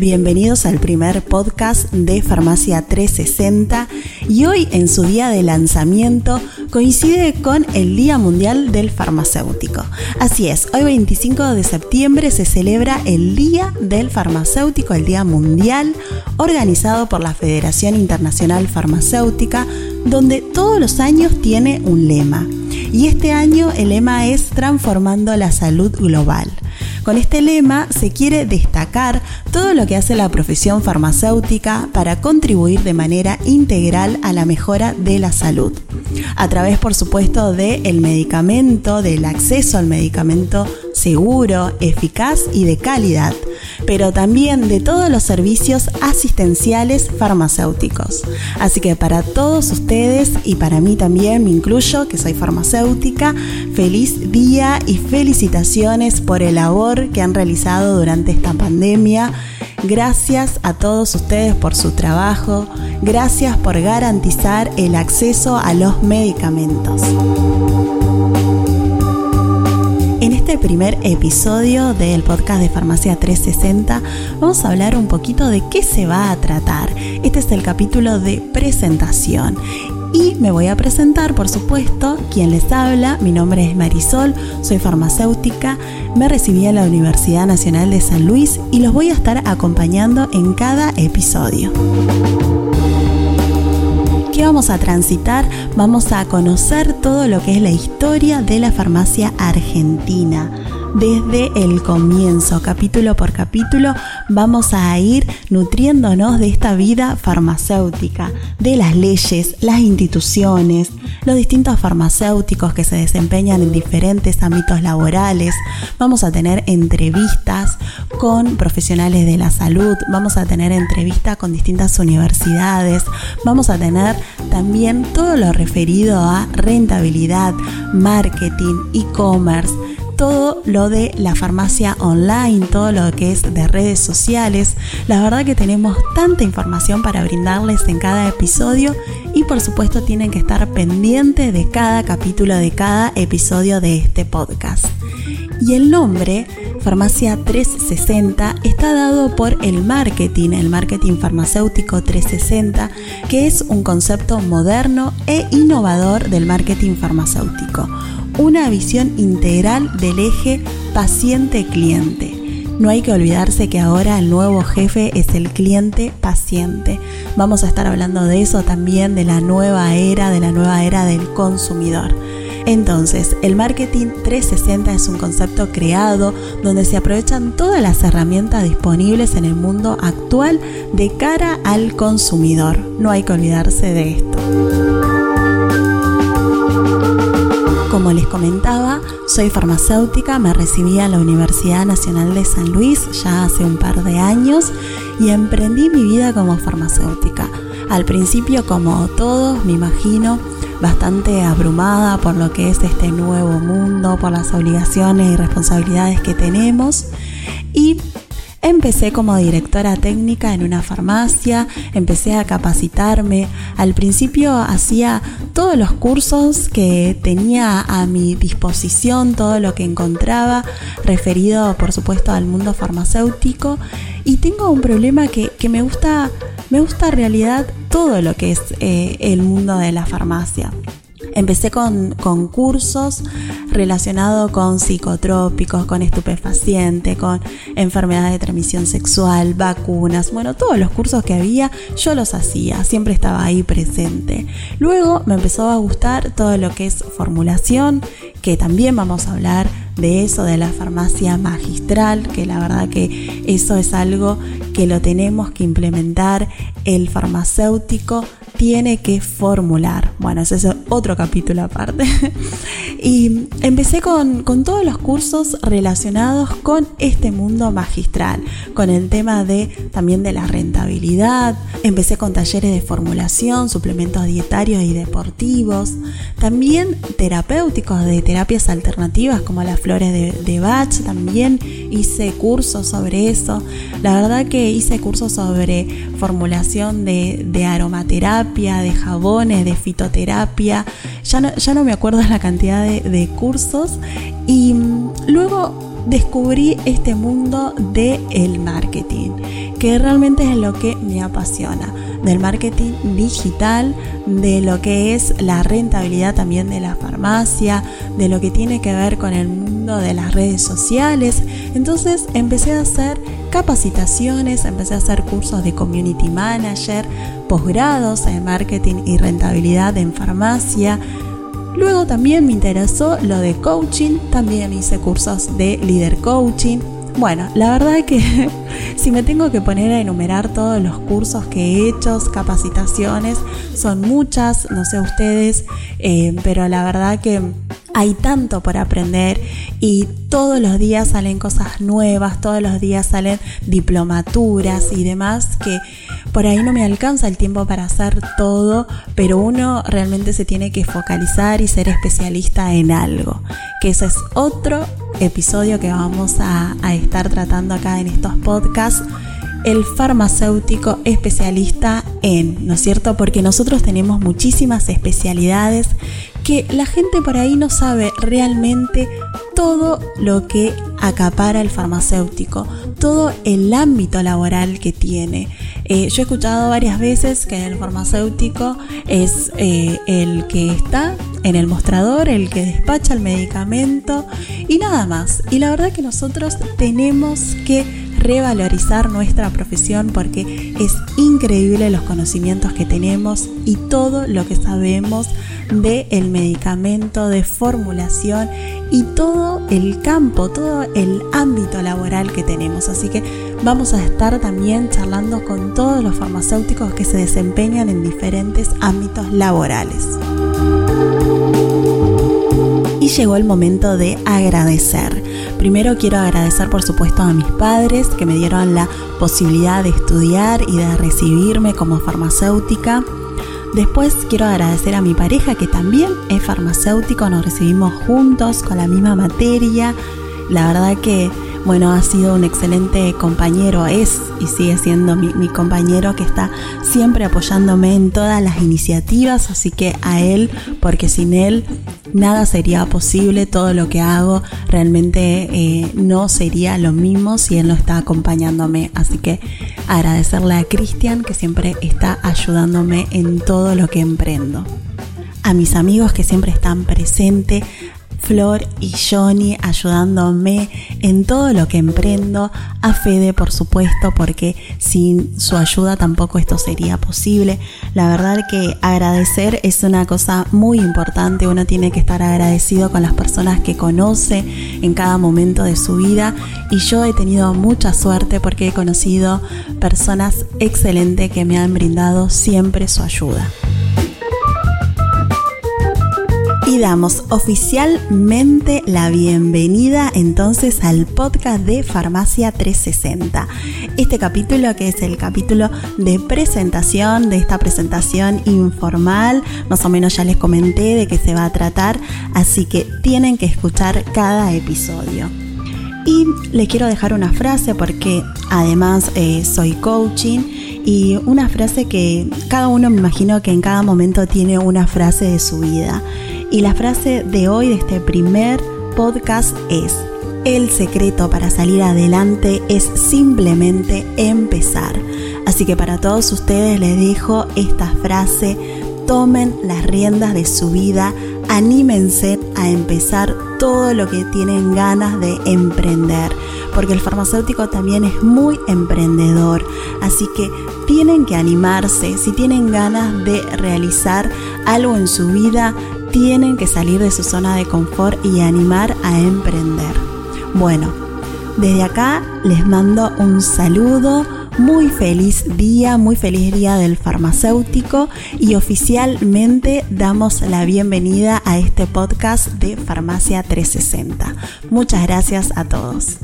Bienvenidos al primer podcast de Farmacia 360 y hoy en su día de lanzamiento coincide con el Día Mundial del Farmacéutico. Así es, hoy 25 de septiembre se celebra el Día del Farmacéutico, el Día Mundial, organizado por la Federación Internacional Farmacéutica, donde todos los años tiene un lema. Y este año el lema es Transformando la Salud Global. Con este lema se quiere destacar todo lo que hace la profesión farmacéutica para contribuir de manera integral a la mejora de la salud. A través, por supuesto, del medicamento, del acceso al medicamento seguro, eficaz y de calidad, pero también de todos los servicios asistenciales farmacéuticos. Así que para todos ustedes y para mí también, me incluyo, que soy farmacéutica, feliz día y felicitaciones por el labor que han realizado durante esta pandemia. Gracias a todos ustedes por su trabajo, gracias por garantizar el acceso a los medicamentos. Este primer episodio del podcast de Farmacia 360 vamos a hablar un poquito de qué se va a tratar. Este es el capítulo de presentación. Y me voy a presentar, por supuesto, quien les habla. Mi nombre es Marisol, soy farmacéutica, me recibí en la Universidad Nacional de San Luis y los voy a estar acompañando en cada episodio vamos a transitar? Vamos a conocer todo lo que es la historia de la farmacia argentina desde el comienzo, capítulo por capítulo, vamos a ir nutriéndonos de esta vida farmacéutica, de las leyes, las instituciones, los distintos farmacéuticos que se desempeñan en diferentes ámbitos laborales. Vamos a tener entrevistas con profesionales de la salud, vamos a tener entrevistas con distintas universidades, vamos a tener también todo lo referido a rentabilidad, marketing, e-commerce todo lo de la farmacia online, todo lo que es de redes sociales. La verdad que tenemos tanta información para brindarles en cada episodio y por supuesto tienen que estar pendientes de cada capítulo, de cada episodio de este podcast. Y el nombre Farmacia 360 está dado por el marketing, el marketing farmacéutico 360, que es un concepto moderno e innovador del marketing farmacéutico una visión integral del eje paciente-cliente. No hay que olvidarse que ahora el nuevo jefe es el cliente paciente. Vamos a estar hablando de eso también, de la nueva era, de la nueva era del consumidor. Entonces, el marketing 360 es un concepto creado donde se aprovechan todas las herramientas disponibles en el mundo actual de cara al consumidor. No hay que olvidarse de esto. Como les comentaba, soy farmacéutica, me recibí en la Universidad Nacional de San Luis ya hace un par de años y emprendí mi vida como farmacéutica. Al principio, como todos, me imagino, bastante abrumada por lo que es este nuevo mundo, por las obligaciones y responsabilidades que tenemos. Y Empecé como directora técnica en una farmacia, empecé a capacitarme. Al principio hacía todos los cursos que tenía a mi disposición, todo lo que encontraba, referido por supuesto al mundo farmacéutico. Y tengo un problema que, me gusta, me gusta en realidad todo lo que es eh, el mundo de la farmacia. Empecé con, cursos relacionados con psicotrópicos, con estupefacientes, con enfermedades de transmisión sexual, vacunas, bueno, todos los cursos que había yo los hacía, siempre estaba ahí presente. Luego me empezó a gustar todo lo que es formulación, que también vamos a hablar de eso, de la farmacia magistral, que la verdad que eso es algo que lo tenemos que implementar el farmacéutico tiene que formular. Bueno, ese es otro capítulo aparte. y empecé con, todos los cursos relacionados con este mundo magistral, con el tema de también de la rentabilidad. Empecé con talleres de formulación, suplementos dietarios y deportivos, también terapéuticos de terapias alternativas como las flores de, Bach, también hice cursos sobre eso. La verdad que hice cursos sobre formulación de, de aromaterapia de jabones, de fitoterapia. Ya no, ya no me acuerdo la cantidad de, cursos. Y mm, luego descubrí este mundo del el marketing, que realmente es lo que me apasiona, del marketing digital, de lo que es la rentabilidad también de la farmacia, de lo que tiene que ver con el mundo de las redes sociales. Entonces empecé a hacer capacitaciones, empecé a hacer cursos de community manager, posgrados en marketing y rentabilidad en farmacia. Luego también me interesó lo de coaching, también hice cursos de líder coaching. Bueno, la verdad que si me tengo que poner a enumerar todos los cursos que he hecho, capacitaciones, son muchas, no sé ustedes, eh, pero la verdad que hay tanto por aprender y todos los días salen cosas nuevas, todos los días salen diplomaturas y demás que por ahí no me alcanza el tiempo para hacer todo, pero uno realmente se tiene que focalizar y ser especialista en algo, que ese es otro episodio que vamos a, a estar tratando acá en estos podcasts el farmacéutico especialista en, ¿no es cierto? Porque nosotros tenemos muchísimas especialidades que la gente por ahí no sabe realmente todo lo que acapara el farmacéutico, todo el ámbito laboral que tiene. Eh, yo he escuchado varias veces que el farmacéutico es eh, el que está en el mostrador, el que despacha el medicamento y nada más. Y la verdad que nosotros tenemos que revalorizar nuestra profesión porque es increíble los conocimientos que tenemos y todo lo que sabemos del el medicamento, de formulación y todo el campo, todo el ámbito laboral que tenemos. Así que vamos a estar también charlando con todos los farmacéuticos que se desempeñan en diferentes ámbitos laborales. Y llegó el momento de agradecer. Primero quiero agradecer por supuesto a mis padres que me dieron la posibilidad de estudiar y de recibirme como farmacéutica. Después quiero agradecer a mi pareja que también es farmacéutico, nos recibimos juntos con la misma materia. La verdad que, bueno, ha sido un excelente compañero, es y sigue siendo mi, compañero que está siempre apoyándome en todas las iniciativas, así que a él, porque sin él nada sería posible, todo lo que hago realmente eh, no sería lo mismo si él no está acompañándome. Así que agradecerle a Cristian que siempre está ayudándome en todo lo que emprendo. A mis amigos que siempre están presentes, Flor y Johnny ayudándome en todo lo que emprendo, a Fede por supuesto, porque sin su ayuda tampoco esto sería posible. La verdad que agradecer es una cosa muy importante, uno tiene que estar agradecido con las personas que conoce en cada momento de su vida. Y yo he tenido mucha suerte porque he conocido personas excelentes que me han brindado siempre su ayuda y damos oficialmente la bienvenida entonces al podcast de Farmacia 360. Este capítulo que es el capítulo de presentación, de esta presentación informal, más o menos ya les comenté de qué se va a tratar, así que tienen que escuchar cada episodio. Y les quiero dejar una frase porque además eh, soy coaching y una frase que cada uno me imagino que en cada momento tiene una frase de su vida. Y la frase de hoy de este primer podcast es, el secreto para salir adelante es simplemente empezar. Así que para todos ustedes les dejo esta frase, tomen las riendas de su vida, anímense a empezar todo lo que tienen ganas de emprender, porque el farmacéutico también es muy emprendedor, así que tienen que animarse, si tienen ganas de realizar algo en su vida, tienen que salir de su zona de confort y animar a emprender. Bueno, desde acá les mando un saludo, muy feliz día, muy feliz día del farmacéutico y oficialmente damos la bienvenida a este podcast de Farmacia 360. Muchas gracias a todos.